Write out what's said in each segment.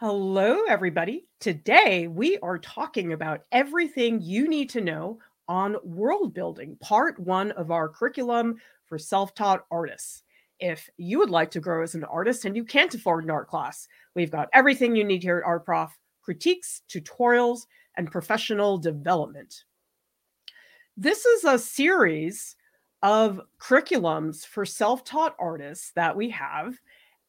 Hello, everybody. Today we are talking about everything you need to know on world building, part one of our curriculum for self taught artists. If you would like to grow as an artist and you can't afford an art class, we've got everything you need here at Art Prof critiques, tutorials, and professional development. This is a series of curriculums for self taught artists that we have.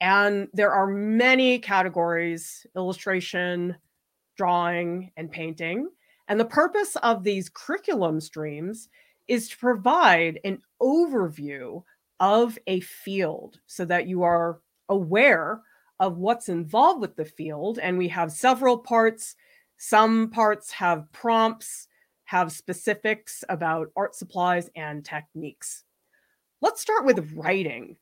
And there are many categories illustration, drawing, and painting. And the purpose of these curriculum streams is to provide an overview of a field so that you are aware of what's involved with the field. And we have several parts. Some parts have prompts, have specifics about art supplies and techniques. Let's start with writing,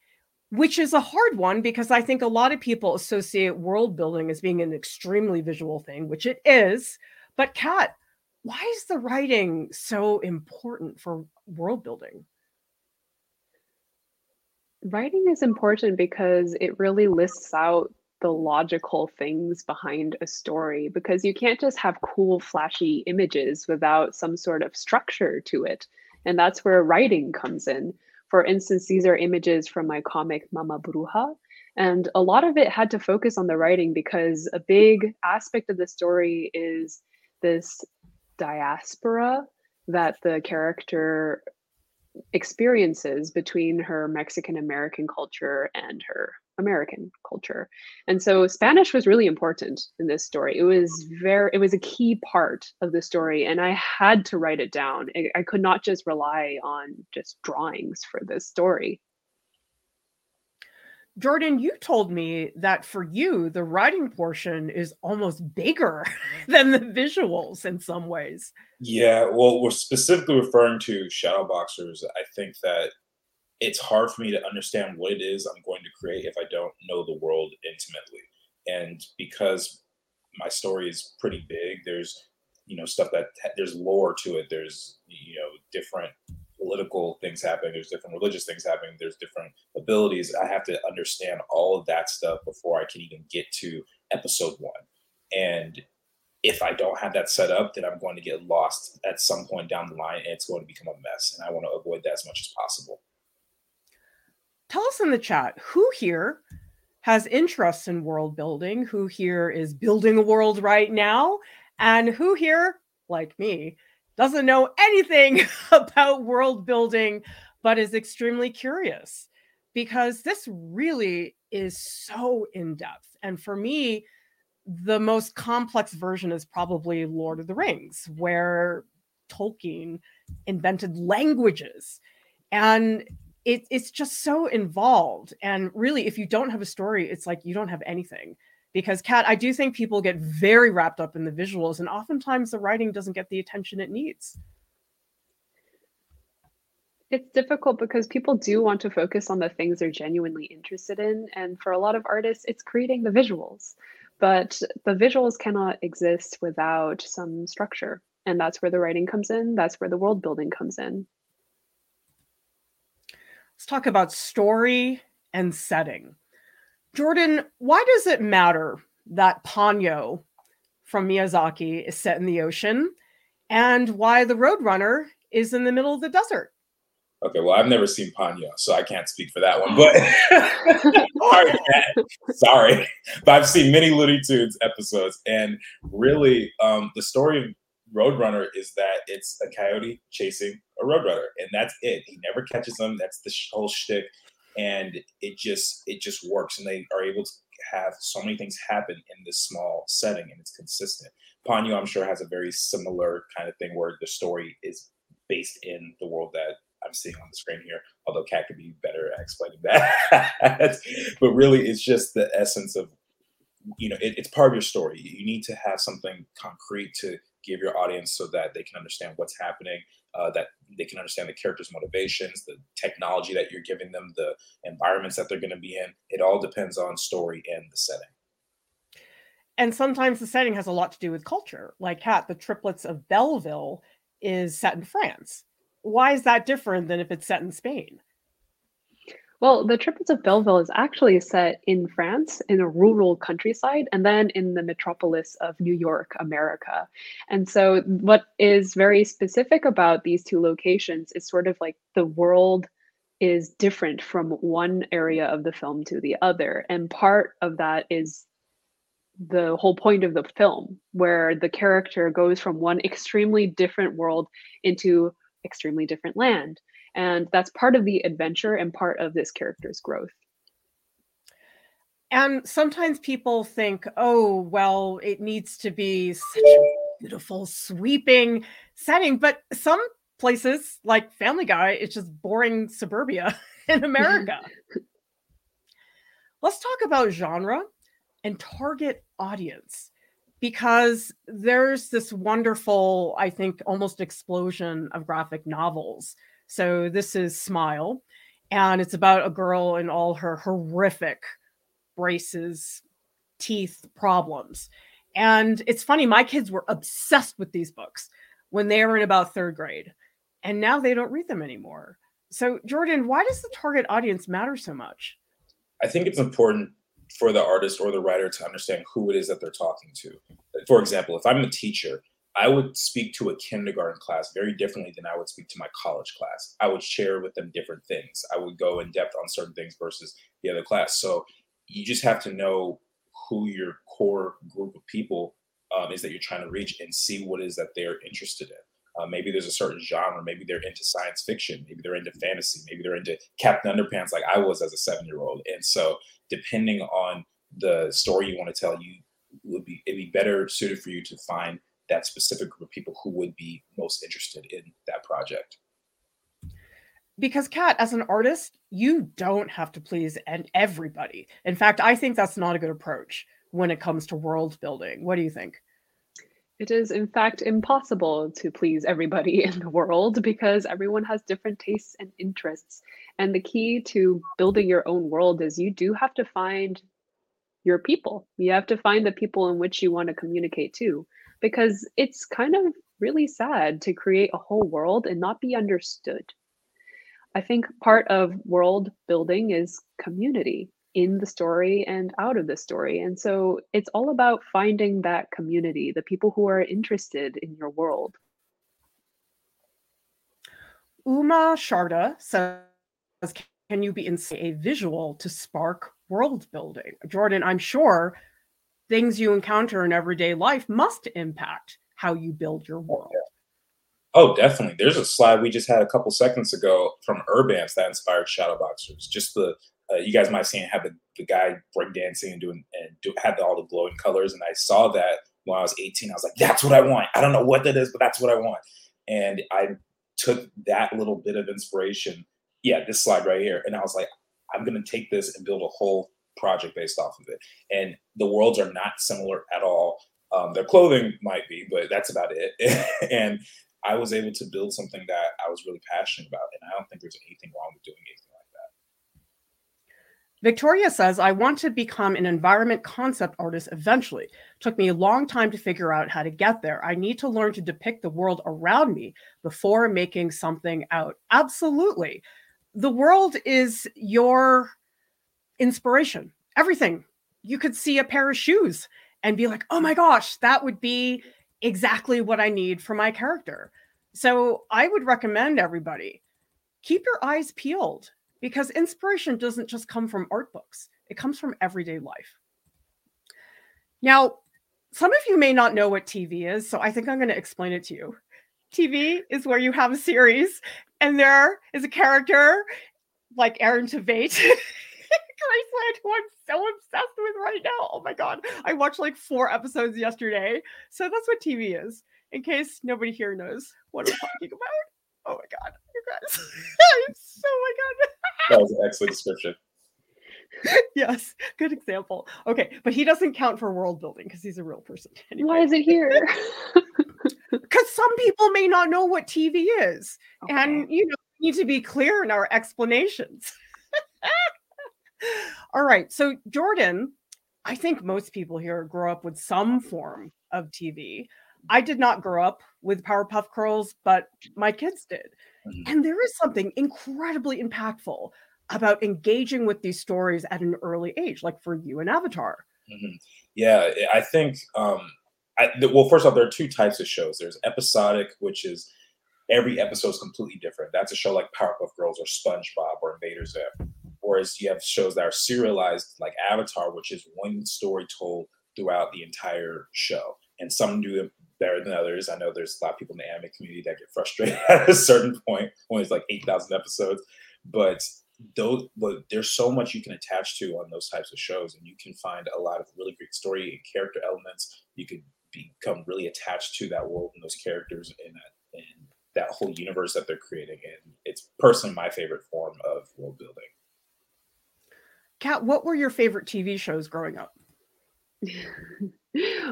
which is a hard one because I think a lot of people associate world building as being an extremely visual thing, which it is. But, Cat, why is the writing so important for world building? Writing is important because it really lists out the logical things behind a story because you can't just have cool, flashy images without some sort of structure to it. And that's where writing comes in. For instance, these are images from my comic Mama Bruja. And a lot of it had to focus on the writing because a big aspect of the story is this diaspora that the character experiences between her Mexican American culture and her American culture. And so Spanish was really important in this story. It was very it was a key part of the story and I had to write it down. I, I could not just rely on just drawings for this story. Jordan, you told me that for you, the writing portion is almost bigger than the visuals in some ways. Yeah, well, we're specifically referring to shadow boxers. I think that it's hard for me to understand what it is I'm going to create if I don't know the world intimately. And because my story is pretty big, there's you know stuff that there's lore to it. There's you know different political things happening. There's different religious things happening. There's different abilities. I have to understand all of that stuff before I can even get to episode one. And if I don't have that set up, then I'm going to get lost at some point down the line and it's going to become a mess. And I want to avoid that as much as possible. Tell us in the chat who here has interest in world building, who here is building a world right now, and who here, like me, doesn't know anything about world building, but is extremely curious because this really is so in depth. And for me, the most complex version is probably Lord of the Rings, where Tolkien invented languages. And it, it's just so involved. And really, if you don't have a story, it's like you don't have anything because cat i do think people get very wrapped up in the visuals and oftentimes the writing doesn't get the attention it needs it's difficult because people do want to focus on the things they're genuinely interested in and for a lot of artists it's creating the visuals but the visuals cannot exist without some structure and that's where the writing comes in that's where the world building comes in let's talk about story and setting Jordan, why does it matter that Ponyo from Miyazaki is set in the ocean and why the Roadrunner is in the middle of the desert? Okay, well, I've never seen Ponyo, so I can't speak for that one. But sorry, sorry, but I've seen many Looney Tunes episodes, and really, um, the story of Roadrunner is that it's a coyote chasing a roadrunner, and that's it. He never catches them. That's the whole shtick and it just it just works and they are able to have so many things happen in this small setting and it's consistent ponyo i'm sure has a very similar kind of thing where the story is based in the world that i'm seeing on the screen here although Cat could be better at explaining that but really it's just the essence of you know it, it's part of your story you need to have something concrete to give your audience so that they can understand what's happening uh, that they can understand the characters' motivations, the technology that you're giving them, the environments that they're going to be in. It all depends on story and the setting. And sometimes the setting has a lot to do with culture. Like Cat, the triplets of Belleville is set in France. Why is that different than if it's set in Spain? Well, the Triplets of Belleville is actually set in France in a rural countryside and then in the metropolis of New York, America. And so, what is very specific about these two locations is sort of like the world is different from one area of the film to the other. And part of that is the whole point of the film, where the character goes from one extremely different world into extremely different land. And that's part of the adventure and part of this character's growth. And sometimes people think, oh, well, it needs to be such a beautiful, sweeping setting. But some places, like Family Guy, it's just boring suburbia in America. Let's talk about genre and target audience because there's this wonderful, I think, almost explosion of graphic novels so this is Smile, and it's about a girl and all her horrific braces, teeth problems. And it's funny, my kids were obsessed with these books when they were in about third grade, and now they don't read them anymore. So, Jordan, why does the target audience matter so much? I think it's important for the artist or the writer to understand who it is that they're talking to. For example, if I'm a teacher I would speak to a kindergarten class very differently than I would speak to my college class. I would share with them different things. I would go in depth on certain things versus the other class. So you just have to know who your core group of people um, is that you're trying to reach and see what is that they're interested in. Uh, maybe there's a certain genre. Maybe they're into science fiction. Maybe they're into fantasy. Maybe they're into Captain Underpants, like I was as a seven year old. And so, depending on the story you want to tell, you would be it'd be better suited for you to find that specific group of people who would be most interested in that project. Because Cat, as an artist, you don't have to please and everybody. In fact, I think that's not a good approach when it comes to world building. What do you think? It is, in fact, impossible to please everybody in the world because everyone has different tastes and interests. And the key to building your own world is you do have to find your people. You have to find the people in which you want to communicate to because it's kind of really sad to create a whole world and not be understood. I think part of world building is community in the story and out of the story. And so it's all about finding that community, the people who are interested in your world. Uma Sharda says, Can you be in a visual to spark world building? Jordan, I'm sure things you encounter in everyday life must impact how you build your world. Oh, definitely. There's a slide we just had a couple seconds ago from Urbance that inspired Shadowboxers. Just the uh, you guys might have seen it, the, the guy breakdancing and doing and do, had the, all the glowing colors. And I saw that when I was 18. I was like, that's what I want. I don't know what that is, but that's what I want. And I took that little bit of inspiration. Yeah, this slide right here. And I was like, I'm going to take this and build a whole project based off of it. And the worlds are not similar at all. Um, their clothing might be, but that's about it. and I was able to build something that I was really passionate about. And I don't think there's anything wrong with doing anything like that. Victoria says, I want to become an environment concept artist eventually. Took me a long time to figure out how to get there. I need to learn to depict the world around me before making something out. Absolutely. The world is your inspiration, everything. You could see a pair of shoes and be like, oh my gosh, that would be exactly what I need for my character. So I would recommend everybody keep your eyes peeled because inspiration doesn't just come from art books, it comes from everyday life. Now, some of you may not know what TV is, so I think I'm going to explain it to you. TV is where you have a series and there is a character like Aaron Tveit Graceland, who I'm so obsessed with right now. Oh my god. I watched like four episodes yesterday. So that's what TV is, in case nobody here knows what I'm talking about. Oh my god, you guys. so oh my god. that was an excellent description. yes, good example. Okay, but he doesn't count for world building because he's a real person. Anyway. Why is it here? Because some people may not know what TV is, okay. and you know, need to be clear in our explanations. All right. So, Jordan, I think most people here grow up with some form of TV. I did not grow up with Powerpuff Girls, but my kids did. Mm-hmm. And there is something incredibly impactful about engaging with these stories at an early age, like for you and Avatar? Mm-hmm. Yeah, I think. Um, I, well, first off, there are two types of shows. There's episodic, which is every episode is completely different. That's a show like Powerpuff Girls or SpongeBob or Invader Zim. Whereas you have shows that are serialized, like Avatar, which is one story told throughout the entire show. And some do it better than others. I know there's a lot of people in the anime community that get frustrated at a certain point when it's like 8,000 episodes. But those, but there's so much you can attach to on those types of shows, and you can find a lot of really great story and character elements. You could become really attached to that world and those characters and that, and that whole universe that they're creating. And it's personally my favorite form of world building. Cat, what were your favorite TV shows growing up?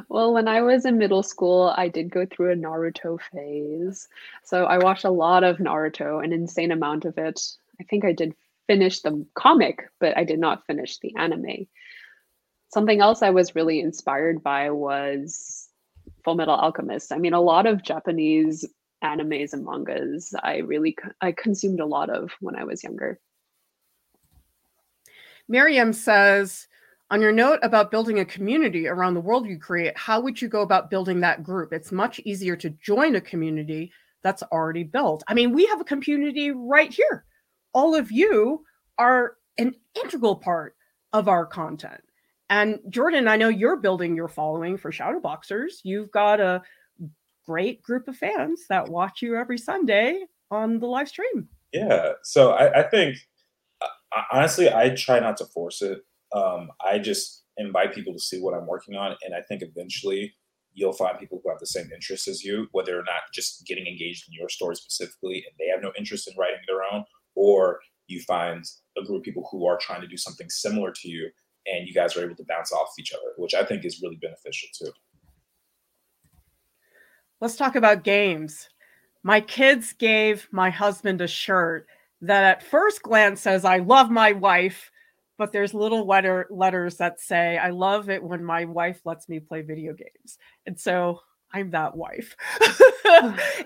well, when I was in middle school, I did go through a Naruto phase. So I watched a lot of Naruto, an insane amount of it. I think I did finish the comic, but I did not finish the anime. Something else I was really inspired by was Full Metal Alchemist. I mean, a lot of Japanese animes and mangas I really I consumed a lot of when I was younger. Miriam says, on your note about building a community around the world you create, how would you go about building that group? It's much easier to join a community that's already built. I mean, we have a community right here. All of you are an integral part of our content. And Jordan, I know you're building your following for Shadowboxers. You've got a great group of fans that watch you every Sunday on the live stream. Yeah. So I, I think honestly, I try not to force it. Um, I just invite people to see what I'm working on, and I think eventually you'll find people who have the same interests as you, whether or not just getting engaged in your story specifically, and they have no interest in writing their own, or you find a group of people who are trying to do something similar to you, and you guys are able to bounce off each other, which I think is really beneficial too. Let's talk about games. My kids gave my husband a shirt that at first glance says, I love my wife, but there's little letter letters that say, I love it when my wife lets me play video games. And so I'm that wife.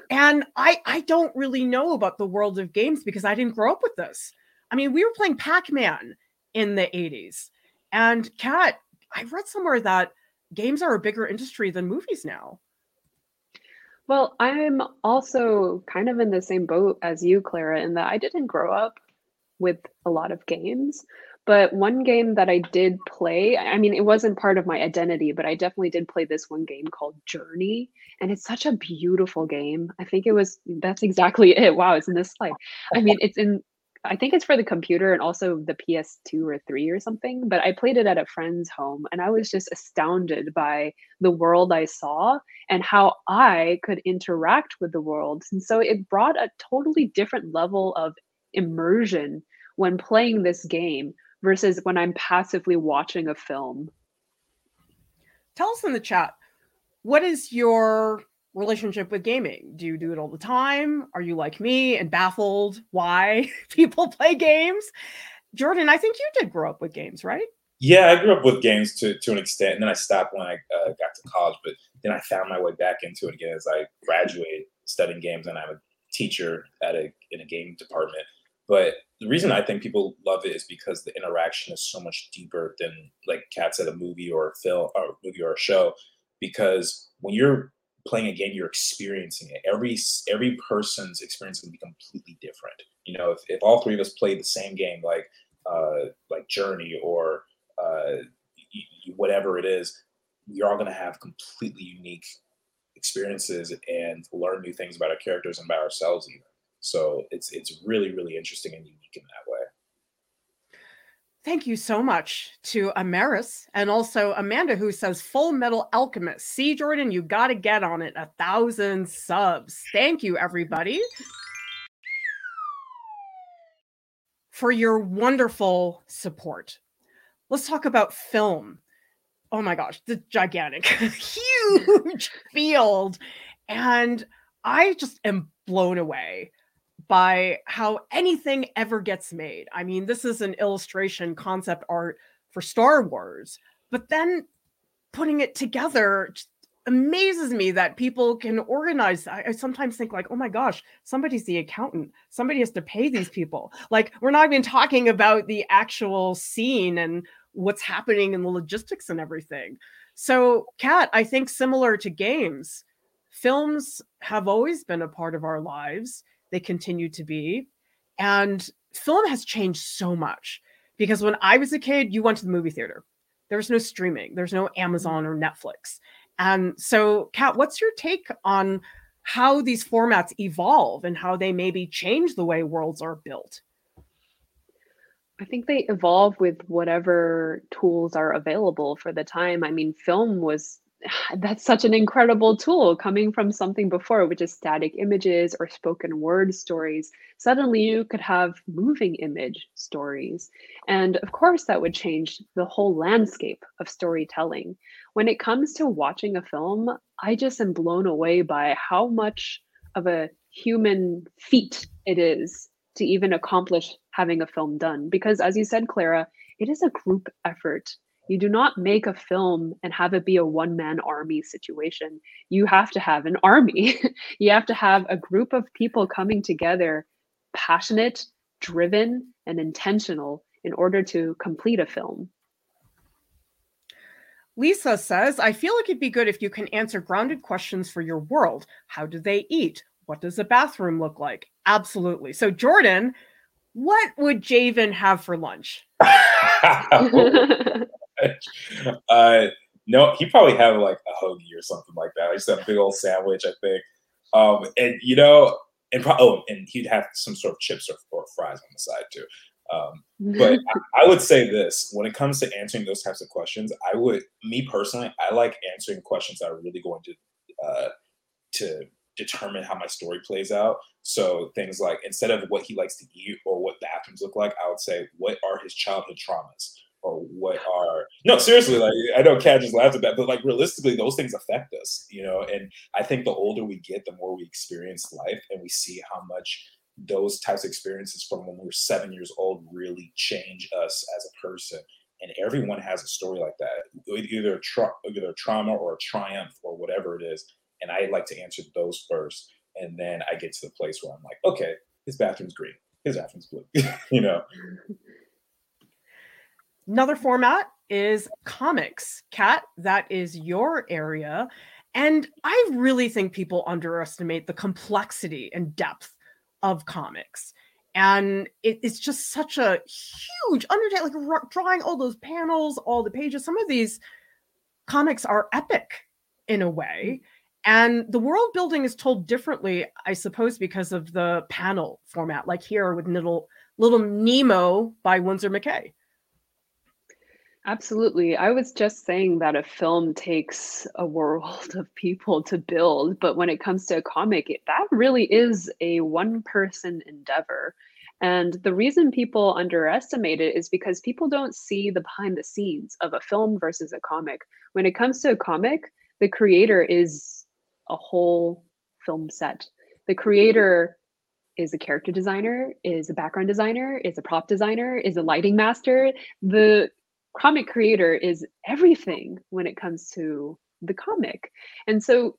and I I don't really know about the world of games because I didn't grow up with this. I mean, we were playing Pac-Man in the 80s. And Cat, I read somewhere that games are a bigger industry than movies now. Well, I'm also kind of in the same boat as you, Clara, in that I didn't grow up with a lot of games. But one game that I did play, I mean, it wasn't part of my identity, but I definitely did play this one game called Journey. And it's such a beautiful game. I think it was, that's exactly it. Wow, it's in this slide. I mean, it's in I think it's for the computer and also the PS2 or 3 or something, but I played it at a friend's home and I was just astounded by the world I saw and how I could interact with the world. And so it brought a totally different level of immersion when playing this game versus when I'm passively watching a film. Tell us in the chat, what is your relationship with gaming? Do you do it all the time? Are you like me and baffled why people play games? Jordan, I think you did grow up with games, right? Yeah, I grew up with games to, to an extent, and then I stopped when I uh, got to college. But then I found my way back into it again as I graduated studying games, and I'm a teacher at a in a game department. But the reason I think people love it is because the interaction is so much deeper than, like Cat said, a movie or a film or a movie or a show. Because when you're playing a game, you're experiencing it. Every every person's experience can be completely different. You know, if, if all three of us play the same game, like uh, like Journey or uh, whatever it is, we're all going to have completely unique experiences and learn new things about our characters and about ourselves even. So it's it's really really interesting and unique in that way. Thank you so much to Amaris and also Amanda, who says Full Metal Alchemist. See, Jordan, you got to get on it. A thousand subs. Thank you, everybody, for your wonderful support. Let's talk about film. Oh my gosh, the gigantic, huge field. And I just am blown away by how anything ever gets made. I mean, this is an illustration concept art for Star Wars, but then putting it together, amazes me that people can organize. I, I, sometimes think like, oh my gosh, somebody's the accountant. Somebody has to pay these people. Like we're not even talking about the actual scene and what's happening and the logistics and everything. So, Cat, I think similar to games, films have always been a part of our lives. They continue to be. And film has changed so much because when I was a kid, you went to the movie theater. There was no streaming, there's no Amazon or Netflix. And so, Cat, what's your take on how these formats evolve and how they maybe change the way worlds are built? I think they evolve with whatever tools are available for the time. I mean, film was that's such an incredible tool coming from something before, which is static images or spoken word stories. Suddenly, you could have moving image stories. And of course, that would change the whole landscape of storytelling. When it comes to watching a film, I just am blown away by how much of a human feat it is to even accomplish having a film done. Because, as you said, Clara, it is a group effort you do not make a film and have it be a one man army situation. You have to have an army. you have to have a group of people coming together, passionate, driven, and intentional in order to complete a film. Lisa says, I feel like it'd be good if you can answer grounded questions for your world. How do they eat? What does a bathroom look like? Absolutely. So, Jordan, what would Javen have for lunch? uh, no, he probably had like a hoagie or something like that. Just a big old sandwich, I think. Um, and you know, and pro- oh, and he'd have some sort of chips or, or fries on the side too. Um, but I, I, would say this: when it comes to answering those types of questions, I would, me personally, I like answering questions that are really going to uh, to determine how my story plays out. So things like instead of what he likes to eat or what bathrooms look like, I would say what are his childhood traumas or what are no seriously like i know cat just laughed at that but like realistically those things affect us you know and i think the older we get the more we experience life and we see how much those types of experiences from when we were seven years old really change us as a person and everyone has a story like that either a, tra- either a trauma or a triumph or whatever it is and i like to answer those first and then i get to the place where i'm like okay his bathroom's green his bathroom's blue you know Another format is comics. Cat, that is your area. And I really think people underestimate the complexity and depth of comics. And it, it's just such a huge undertaking, like drawing all those panels, all the pages. Some of these comics are epic in a way. Mm. And the world building is told differently, I suppose, because of the panel format, like here with Little, Little Nemo by Winsor McCay. Absolutely. I was just saying that a film takes a world of people to build, but when it comes to a comic, it, that really is a one person endeavor. And the reason people underestimate it is because people don't see the behind the scenes of a film versus a comic. When it comes to a comic, the creator is a whole film set. The creator is a character designer, is a background designer, is a prop designer, is a lighting master. The comic creator is everything when it comes to the comic. And so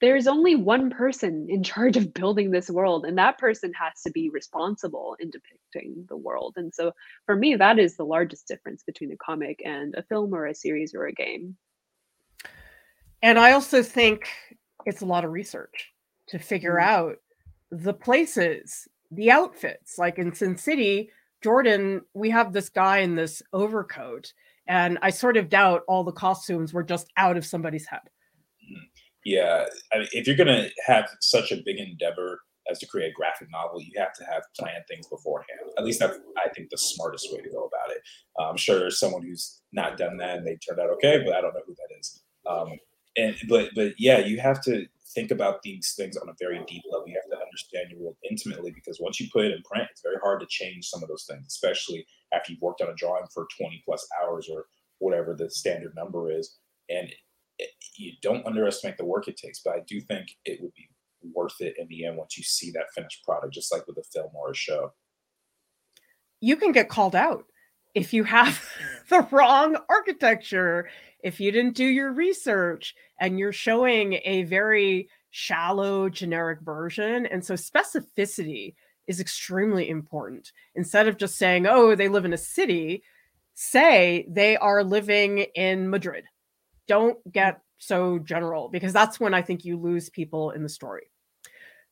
there's only one person in charge of building this world, and that person has to be responsible in depicting the world. And so for me, that is the largest difference between a comic and a film or a series or a game. And I also think it's a lot of research to figure mm. out the places, the outfits. Like in Sin City, Jordan, we have this guy in this overcoat, and I sort of doubt all the costumes were just out of somebody's head. Mm-hmm. Yeah, I mean, if you're gonna have such a big endeavor as to create a graphic novel, you have to have planned things beforehand. At least that's, I think, the smartest way to go about it. I'm sure there's someone who's not done that and they turned out okay, but I don't know who that is. Um, and but but yeah, you have to think about these things on a very deep level. You have to understand your world intimately because once you put it in print, it's very hard to change some of those things, especially after you've worked on a drawing for 20 plus hours or whatever the standard number is. And it, you don't underestimate the work it takes, but I do think it would be worth it in the end once you see that finished product, just like with a film or a show. You can get called out if you have the wrong architecture if you didn't do your research and you're showing a very shallow generic version and so specificity is extremely important. Instead of just saying oh they live in a city say they are living in madrid. Don't mm. get so general because that's when i think you lose people in the story.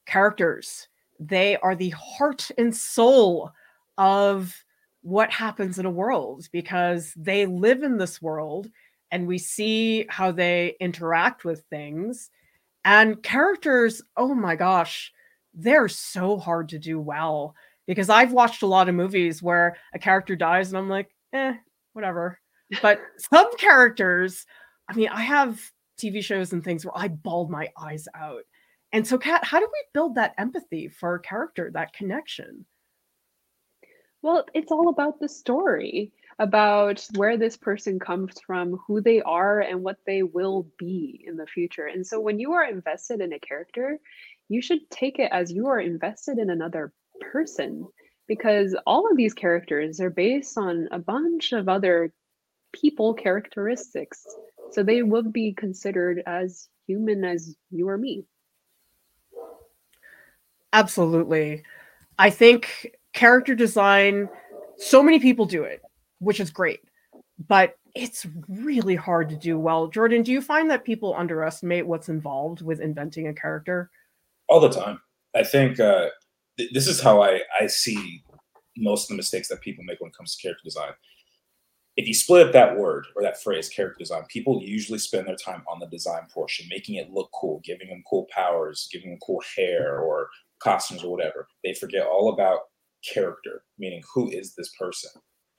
Characters they are the heart and soul of what happens in a world because they live in this world and we see how they interact with things. And characters, oh my gosh, they're so hard to do well because I've watched a lot of movies where a character dies and I'm like, eh, whatever. But some characters, I mean, I have TV shows and things where I bawled my eyes out. And so, Cat, how do we build that empathy for a character, that connection? Well, it's all about the story, about where this person comes from, who they are, and what they will be in the future. And so when you are invested in a character, you should take it as you are invested in another person because all of these characters are based on a bunch of other people characteristics. So they will be considered as human as you or me. Absolutely. I think character design, so many people do it, which is great, but it's really hard to do well. Jordan, do you find that people underestimate what's involved with inventing a character? All the time. I think uh, th- this is how I, I see most of the mistakes that people make when it comes to character design. If you split up that word or that phrase, character design, people usually spend their time on the design portion, making it look cool, giving them cool powers, giving them cool hair or costumes or whatever. They forget all about character, meaning who is this person?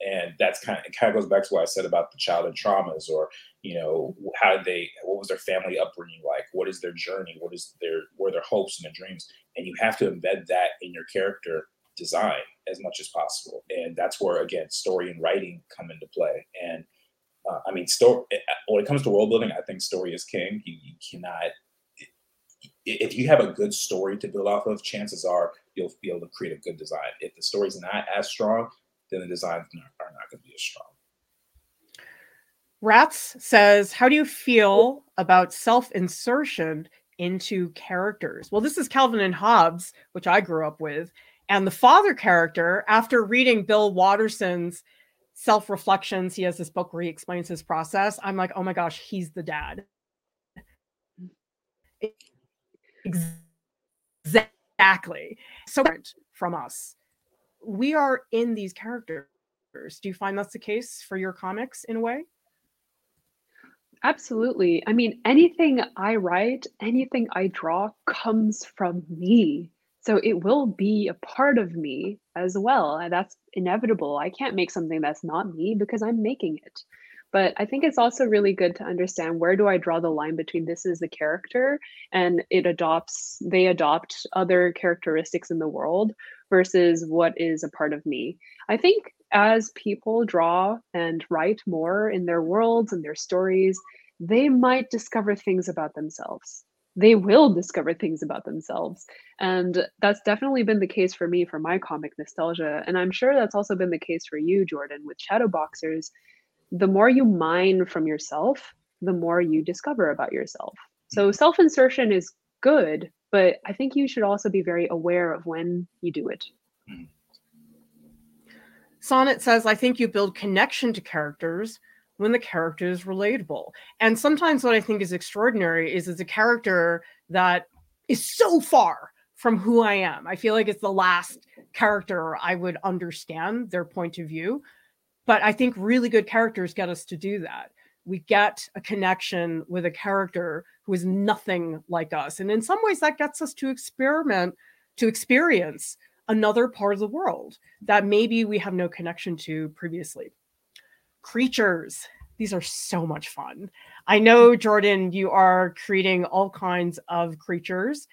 And that's kind of it kind of goes back to what I said about the childhood traumas or, you know, how did they what was their family upbringing like? What is their journey? What is their are their hopes and their dreams? And you have to embed that in your character design as much as possible. And that's where again story and writing come into play. And uh, I mean, story when it comes to world building, I think story is king. You, you cannot if you have a good story to build off of, chances are you'll be able to create a good design. If the story's not as strong, then the designs are not going to be as strong. Rats says, How do you feel about self insertion into characters? Well, this is Calvin and Hobbes, which I grew up with. And the father character, after reading Bill Watterson's self reflections, he has this book where he explains his process. I'm like, Oh my gosh, he's the dad. Exactly. So from us. We are in these characters. Do you find that's the case for your comics in a way? Absolutely. I mean, anything I write, anything I draw comes from me. So it will be a part of me as well. And that's inevitable. I can't make something that's not me because I'm making it. But I think it's also really good to understand where do I draw the line between this is the character and it adopts, they adopt other characteristics in the world versus what is a part of me. I think as people draw and write more in their worlds and their stories, they might discover things about themselves. They will discover things about themselves. And that's definitely been the case for me for my comic nostalgia. And I'm sure that's also been the case for you, Jordan, with Shadowboxers the more you mine from yourself, the more you discover about yourself. So self insertion is good, but I think you should also be very aware of when you do it. Mm-hmm. Sonnet says, I think you build connection to characters when the character is relatable. And sometimes what I think is extraordinary is it's a character that is so far from who I am. I feel like it's the last character I would understand their point of view. But I think really good characters get us to do that. We get a connection with a character who is nothing like us. And in some ways, that gets us to experiment, to experience another part of the world that maybe we have no connection to previously. Creatures, these are so much fun. I know, mm. Jordan, you are creating all kinds of creatures.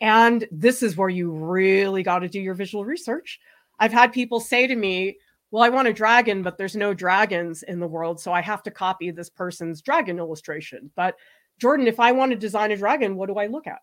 And this is where you really got to do your visual research. I've had people say to me, well, I want a dragon, but there's no dragons in the world. So I have to copy this person's dragon illustration. But Jordan, if I want to design a dragon, what do I look at?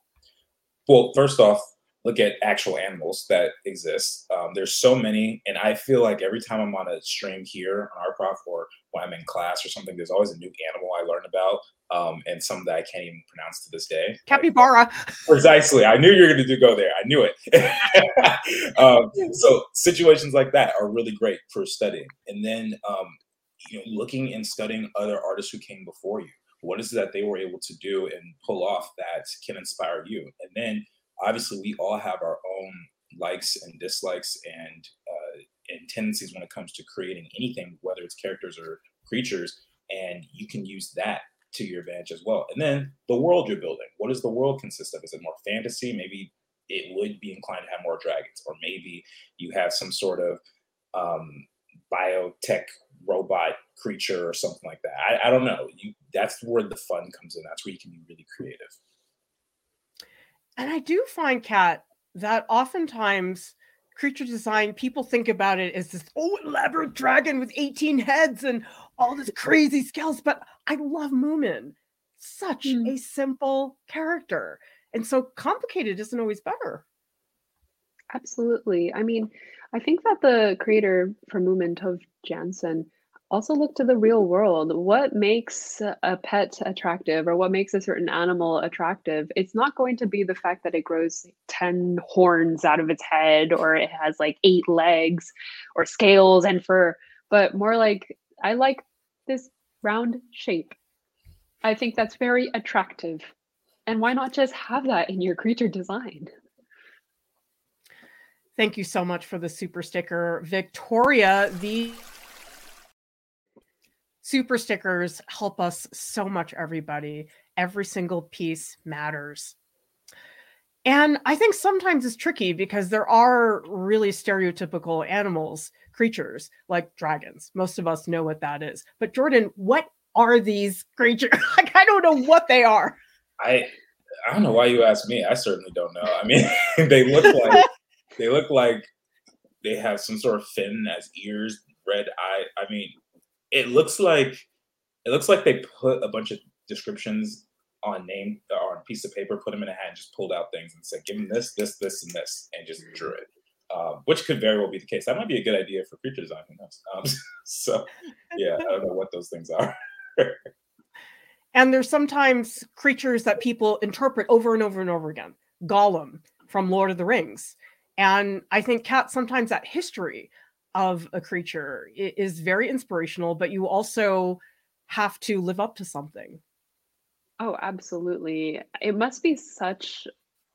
Well, first off, look at actual animals that exist. Um, there's so many, and I feel like every time I'm on a stream here on Art Prof or when I'm in class or something, there's always a new animal I learn about, um, and some that I can't even pronounce to this day. Capybara. Precisely. I knew you were going to go there. I knew it. um, so situations like that are really great for studying, and then um, you know, looking and studying other artists who came before you. What is it that they were able to do and pull off that can inspire you? And then obviously we all have our own likes and dislikes and uh, and tendencies when it comes to creating anything, whether it's characters or creatures, and you can use that to your advantage as well. And then the world you're building. What does the world consist of? Is it more fantasy? Maybe it would be inclined to have more dragons, or maybe you have some sort of um, biotech robot creature or something like that. I, I don't know. You that's where the fun comes in. That's where you can be really creative. And I do find, Cat, that oftentimes creature design, people think about it as this oh elaborate dragon with 18 heads and all this crazy scales. But I love Moomin. Such mm. a simple character. And so complicated isn't always better. Absolutely. I mean, I think that the creator for Moomin, Tove Jansson, also look to the real world. What makes a pet attractive or what makes a certain animal attractive? It's not going to be the fact that it grows 10 horns out of its head or it has like eight legs or scales and fur, but more like, I like this round shape. I think that's very attractive. And why not just have that in your creature design? Thank you so much for the super sticker. Victoria, the super stickers help us so much, everybody. Every single piece matters. And I think sometimes it's tricky because there are really stereotypical animals, creatures like dragons. Most of us know what that is. But Jordan, what are these creatures? like I don't know what they are. I I don't know why you asked me. I certainly don't know. I mean, they look like they look like they have some sort of fin as ears, red eye. I mean, it looks like it looks like they put a bunch of descriptions on name on a piece of paper, put them in a hat, and just pulled out things and said, "Give them this, this, this, and this," and just drew it. Um, which could very well be the case. That might be a good idea for creature design. Who knows? Um, so, yeah, I don't know what those things are. and there's sometimes creatures that people interpret over and over and over again. Gollum from Lord of the Rings, and I think Cat sometimes that history of a creature is very inspirational, but you also have to live up to something. Oh, absolutely. It must be such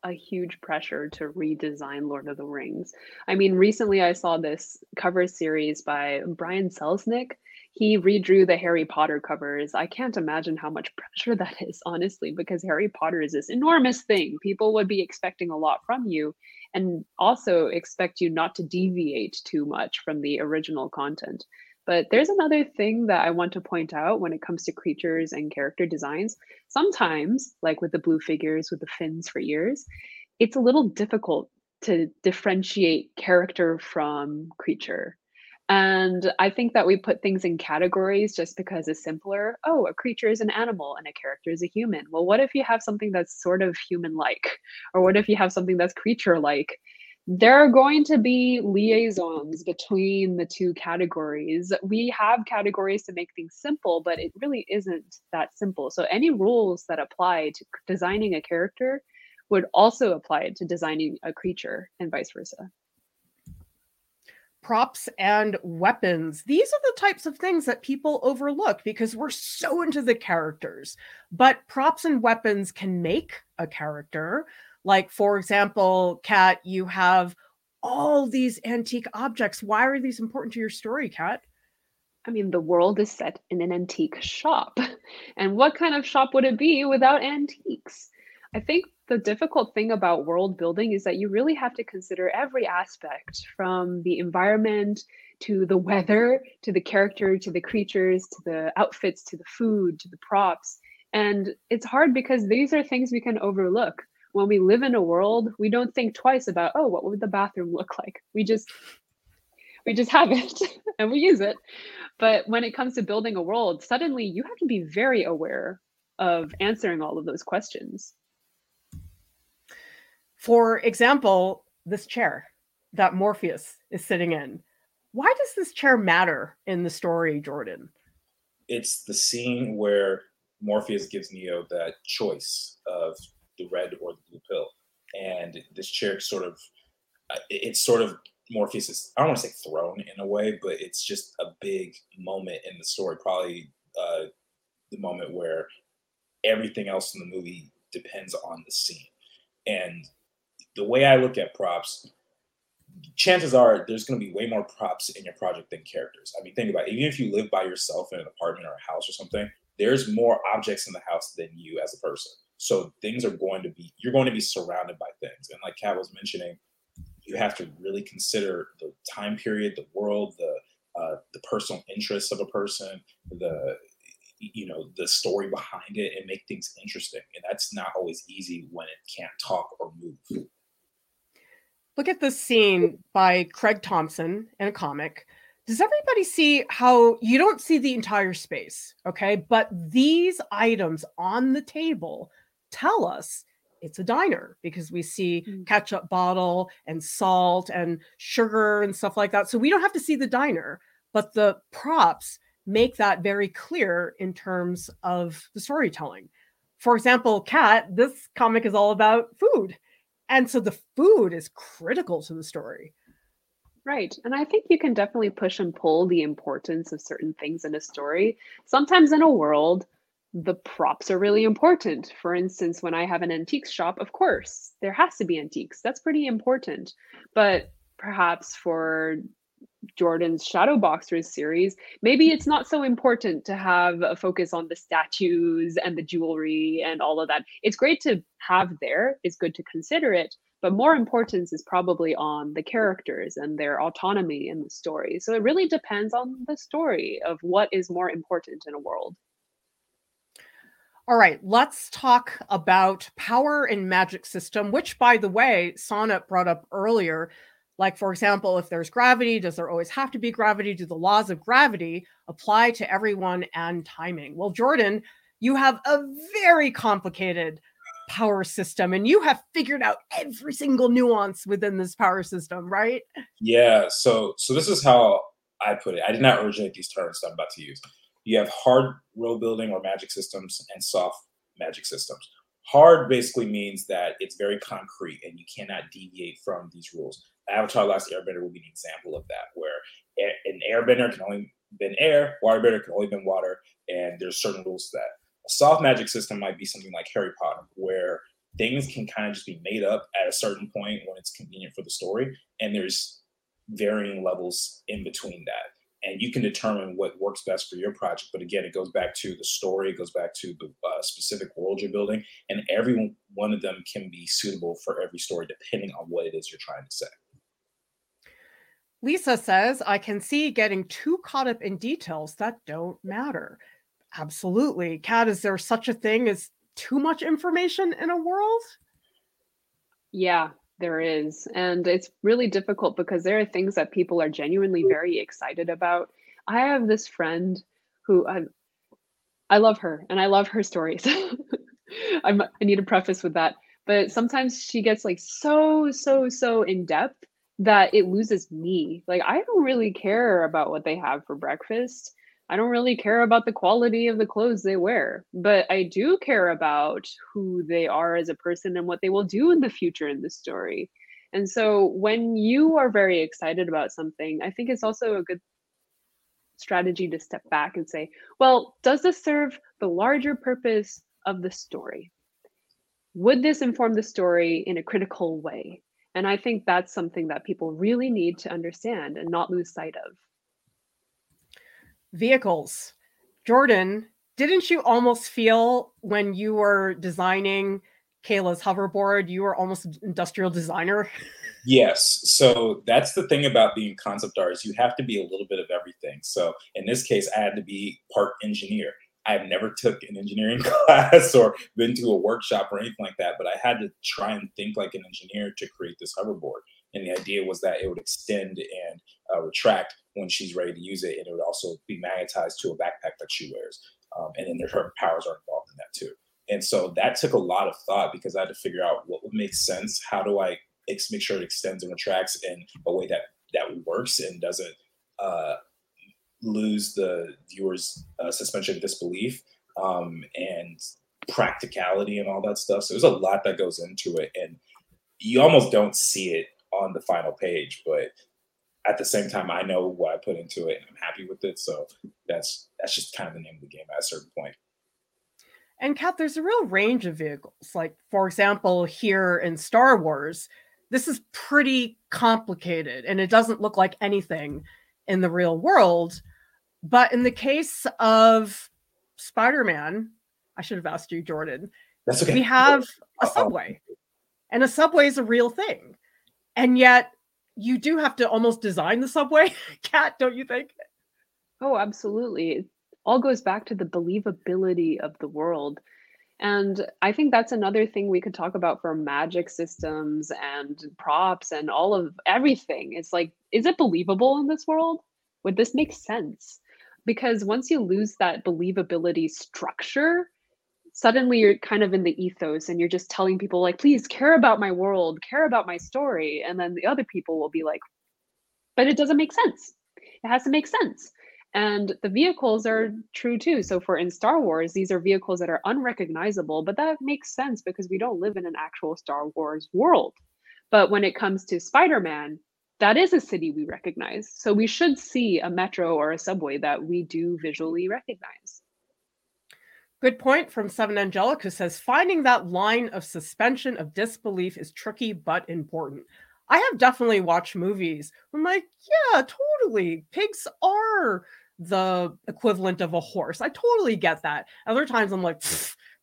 a huge pressure to redesign Lord of the Rings. I mean, recently I saw this cover series by Brian Selznick. He redrew the Harry Potter covers. I can't imagine how much pressure that is, honestly, because Harry Potter is this enormous thing. People would be expecting a lot from you and also expect you not to deviate too much from the original content. But there's another thing that I want to point out when it comes to creatures and character designs. Sometimes, like with the blue figures with the fins for ears, it's a little difficult to differentiate character from creature. And I think that we put things in categories just because it's simpler. Oh, a creature is an animal and a character is a human. Well, what if you have something that's sort of human like? Or what if you have something that's creature like? There are going to be liaisons between the two categories. We have categories to make things simple, but it really isn't that simple. So, any rules that apply to designing a character would also apply to designing a creature and vice versa props and weapons. These are the types of things that people overlook because we're so into the characters. But props and weapons can make a character. Like, for example, Cat, you have all these antique objects. Why are these important to your story, Cat? I mean, the world is set in an antique shop. And what kind of shop would it be without antiques? I think the difficult thing about world building is that you really have to consider every aspect from the environment to the weather to the character to the creatures to the outfits to the food to the props. And it's hard because these are things we can overlook. When we live in a world we don't think twice about oh what would the bathroom look like? We just we just have it and we use it. But when it comes to building a world suddenly you have to be very aware of answering all of those questions For example, this chair that Morpheus is sitting in. Why does this chair matter in the story, Jordan? It's the scene where Morpheus gives Neo that choice of the red or the blue pill. And this chair sort of, uh, it's sort of Morpheus I don't want to say throne in a way, but it's just a big moment in the story. Probably uh, the moment where everything else in the movie depends on the scene. And the way I look at props, chances are there's going to be way more props in your project than characters. I mean, think about it. Even if you live by yourself in an apartment or a house or something, there's more objects in the house than you as a person. So things are going to be, you're going to be surrounded by things. And like Cat was mentioning, you have to really consider the time period, the world, the uh, the personal interests of a person, the you know the story behind it, and make things interesting. And that's not always easy when it can't talk or move. Look at this scene by Craig Thompson in a comic. Does everybody see how you don't see the entire space? Okay. But these items on the table tell us it's a diner because we see mm. ketchup bottle and salt and sugar and stuff like that. So we don't have to see the diner, but the props make that very clear in terms of the storytelling. For example, Cat, this comic is all about food. And so the food is critical to the story. Right. And I think you can definitely push and pull the importance of certain things in a story. Sometimes in a world, the props are really important. For instance, when I have an antiques shop, of course, there has to be antiques. That's pretty important. But perhaps for Jordan's Shadow Boxers series, maybe it's not so important to have a focus on the statues and the jewelry and all of that. It's great to have there, it's good to consider it, but more importance is probably on the characters and their autonomy in the story. So it really depends on the story of what is more important in a world. All right, let's talk about power and magic system, which, by the way, Sonnet brought up earlier. Like, for example, if there's gravity, does there always have to be gravity? Do the laws of gravity apply to everyone and timing? Well, Jordan, you have a very complicated power system and you have figured out every single nuance within this power system, right? Yeah. So, so this is how I put it. I did not originate these terms that I'm about to use. You have hard world building or magic systems and soft magic systems. Hard basically means that it's very concrete and you cannot deviate from these rules. Avatar Last Airbender will be an example of that, where an airbender can only been air, waterbender can only been water, and there's certain rules to that. A soft magic system might be something like Harry Potter, where things can kind of just be made up at a certain point when it's convenient for the story, and there's varying levels in between that. And you can determine what works best for your project. But again, it goes back to the story, it goes back to the uh, specific world you're building, and every one of them can be suitable for every story depending on what it is you're trying to say. Lisa says, I can see getting too caught up in details that don't matter. Absolutely. Cat, is there such a thing as too much information in a world? Yeah, there is. And it's really difficult because there are things that people are genuinely mm. very excited about. I have this friend who I, I love her and I love her stories. I need a preface with that. But sometimes she gets like so, so, so in depth that it loses me. Like I don't really care about what they have for breakfast. I don't really care about the quality of the clothes they wear, but I do care about who they are as a person and what they will do in the future in the story. And so when you are very excited about something, I think it's also a good strategy to step back and say, well, does this serve the larger purpose of the story? Would this inform the story in a critical way? And I think that's something that people really need to understand and not lose sight of. Vehicles. Jordan, didn't you almost feel when you were designing Kayla's hoverboard, you were almost an industrial designer? Yes. So that's the thing about being concept artist. You have to be a little bit of everything. So in this case, I had to be part engineer. I've never took an engineering class or been to a workshop or anything like that, but I had to try and think like an engineer to create this hoverboard. And the idea was that it would extend and uh, retract when she's ready to use it, and it would also be magnetized to a backpack that she wears. Um, and then her powers are involved in that too. And so that took a lot of thought because I had to figure out what would make sense. How do I make sure it extends and retracts in a way that that works and doesn't uh, lose the viewer's uh, suspension of disbelief um, and practicality and all that stuff. So there's a lot that goes into it, and you almost don't see it on the final page, but at the same time, I know what I put into it, and I'm happy with it. So that's that's just kind of the name of the game at a certain point. And Cat, there's a real range of vehicles. Like, for example, here in Star Wars, this is pretty complicated and it doesn't look like anything in the real world. But in the case of Spider Man, I should have asked you, Jordan. That's okay. We have a subway, and a subway is a real thing. And yet, you do have to almost design the subway, Cat, don't you think? Oh, absolutely. It all goes back to the believability of the world. And I think that's another thing we could talk about for magic systems and props and all of everything. It's like, is it believable in this world? Would this make sense? Because once you lose that believability structure, suddenly you're kind of in the ethos and you're just telling people, like, please care about my world, care about my story. And then the other people will be like, but it doesn't make sense. It has to make sense. And the vehicles are true too. So for in Star Wars, these are vehicles that are unrecognizable, but that makes sense because we don't live in an actual Star Wars world. But when it comes to Spider-Man, that is a city we recognize. So we should see a metro or a subway that we do visually recognize. Good point from Seven Angelica says finding that line of suspension of disbelief is tricky but important. I have definitely watched movies. I'm like, yeah, totally. Pigs are the equivalent of a horse. I totally get that. Other times I'm like,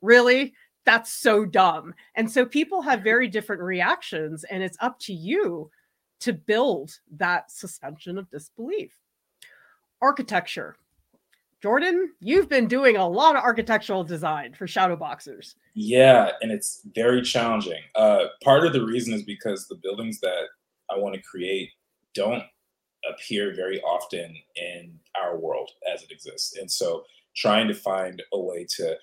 really? That's so dumb. And so people have very different reactions, and it's up to you to build that suspension of disbelief. Architecture. Jordan, you've been doing a lot of architectural design for shadow boxers. Yeah, and it's very challenging. Uh, part of the reason is because the buildings that I want to create don't appear very often in our world as it exists. And so trying to find a way to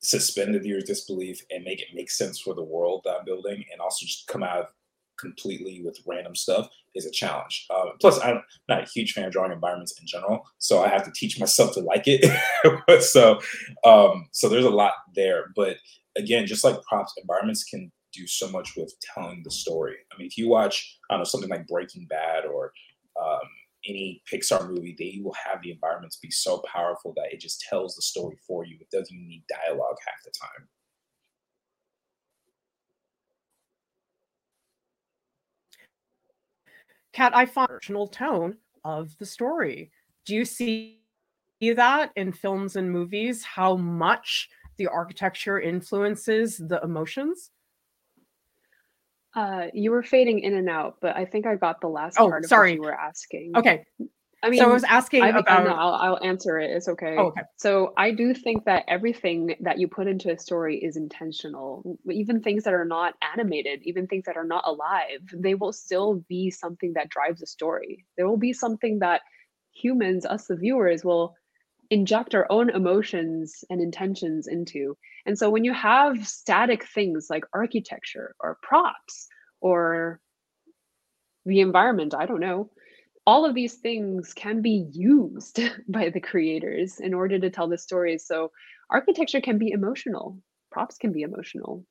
suspend the viewer's disbelief and make it make sense for the world that I'm building and also just come out completely with random stuff is a challenge. Uh, plus, I'm not a huge fan of drawing environments in general, so I have to teach myself to like it. so, um, so there's a lot there. But again, just like props, environments can do so much with telling the story. I mean, if you watch, I don't know, something like Breaking Bad or um, any Pixar movie, they will have the environments be so powerful that it just tells the story for you. It doesn't even need dialogue half the time. Cat, I find the emotional tone of the story. Do you see that in films and movies? How much the architecture influences the emotions? Uh, you were fading in and out, but I think I got the last oh, part of sorry. what you were asking. Okay. I mean, so I was asking I, about. no, I'll, I'll answer it. It's okay. Oh, okay. So I do think that everything that you put into a story is intentional. Even things that are not animated, even things that are not alive, they will still be something that drives a story. There will be something that humans, us the viewers, will inject our own emotions and intentions into. And so when you have static things like architecture or props or the environment, I don't know, all of these things can be used by the creators in order to tell the stories. So architecture can be emotional, props can be emotional.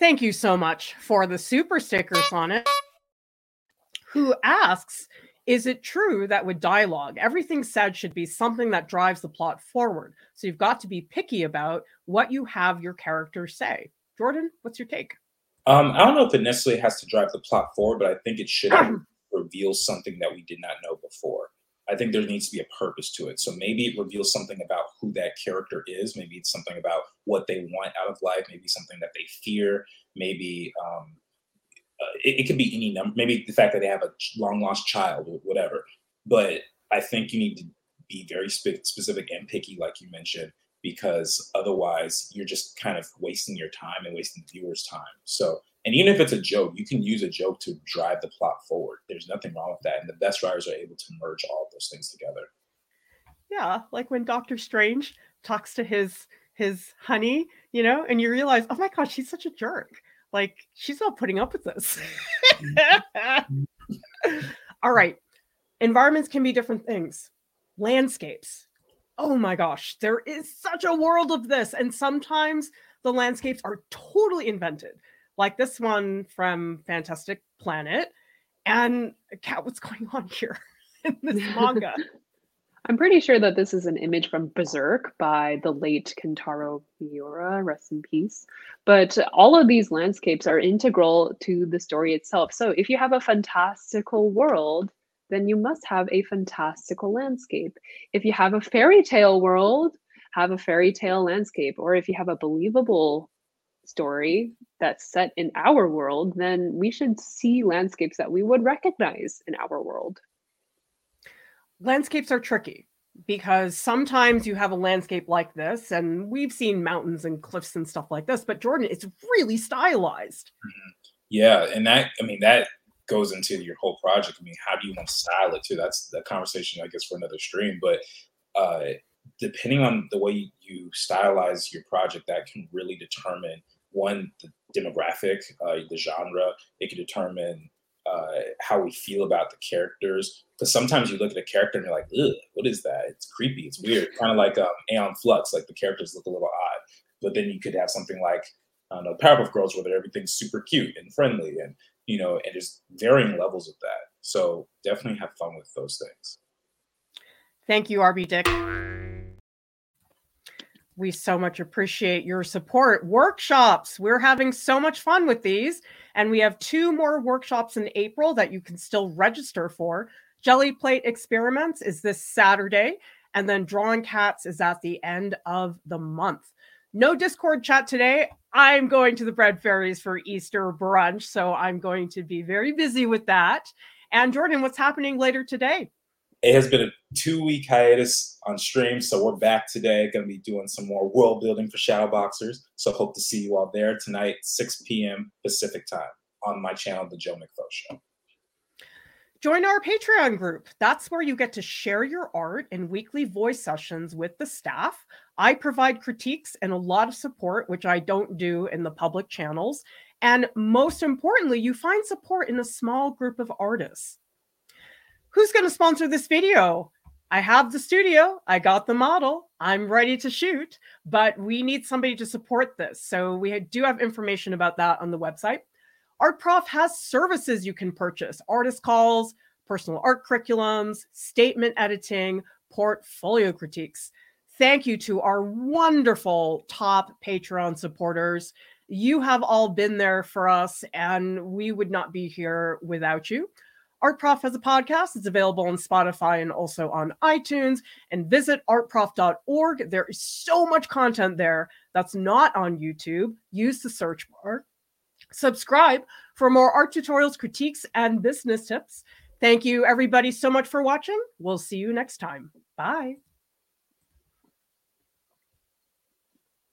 Thank you so much for the super sticker, Sonnet, who asks is it true that with dialogue, everything said should be something that drives the plot forward? So you've got to be picky about what you have your characters say. Jordan, what's your take? Um, I don't know if it necessarily has to drive the plot forward, but I think it should reveal something that we did not know before. I think there needs to be a purpose to it. So maybe it reveals something about who that character is. Maybe it's something about what they want out of life. Maybe something that they fear. Maybe um, uh, it, it could be any number. Maybe the fact that they have a long lost child whatever. But I think you need to be very spe- specific and picky, like you mentioned, because otherwise you're just kind of wasting your time and wasting the viewer's time. So, and even if it's a joke, you can use a joke to drive the plot forward. There's nothing wrong with that. And the best writers are able to merge all of those things together. Yeah, like when Doctor Strange talks to his his honey, you know, and you realize, oh my gosh, she's such a jerk. Like she's not putting up with this. All right. Environments can be different things. Landscapes. Oh my gosh, there is such a world of this. And sometimes the landscapes are totally invented, like this one from Fantastic Planet. And cat, what's going on here in this manga? I'm pretty sure that this is an image from Berserk by the late Kentaro Miura, rest in peace. But all of these landscapes are integral to the story itself. So if you have a fantastical world, then you must have a fantastical landscape. If you have a fairy tale world, have a fairy tale landscape. Or if you have a believable story that's set in our world, then we should see landscapes that we would recognize in our world landscapes are tricky because sometimes you have a landscape like this, and we've seen mountains and cliffs and stuff like this, but Jordan, it's really stylized. Mm-hmm. Yeah, and that I mean that goes into your whole project. I mean, how do you want to style it too? That's the conversation I guess for another stream. But uh, depending on the way you stylize your project, that can really determine one the demographic, uh, the genre. It can determine uh, how we feel about the characters. Because sometimes you look at a character and you're like, ugh, what is that? It's creepy. It's weird. kind of like um, Aeon Flux, like the characters look a little odd. But then you could have something like, I don't know, Powerpuff Girls, where everything's super cute and friendly, and you know, and there's varying levels of that. So definitely have fun with those things. Thank you, RB Dick. We so much appreciate your support. Workshops, we're having so much fun with these. And we have two more workshops in April that you can still register for. Jelly Plate Experiments is this Saturday, and then Drawing Cats is at the end of the month. No Discord chat today. I'm going to the Bread Fairies for Easter brunch, so I'm going to be very busy with that. And Jordan, what's happening later today? It has been a two week hiatus on stream, so we're back today. Going to be doing some more world building for Shadowboxers. So hope to see you all there tonight, 6 p.m. Pacific time on my channel, The Joe McFo Show. Join our Patreon group. That's where you get to share your art in weekly voice sessions with the staff. I provide critiques and a lot of support, which I don't do in the public channels. And most importantly, you find support in a small group of artists who's going to sponsor this video? I have the studio, I got the model, I'm ready to shoot, but we need somebody to support this. So we do have information about that on the website. Art Prof has services you can purchase artist calls, personal art curriculums, statement editing, portfolio critiques. Thank you to our wonderful top Patreon supporters. You have all been there for us, and we would not be here without you. Art Prof has a podcast. It's available on Spotify and also on iTunes. And visit artprof.org. There is so much content there that's not on YouTube. Use the search bar. Subscribe for more art tutorials, critiques, and business tips. Thank you, everybody, so much for watching. We'll see you next time. Bye.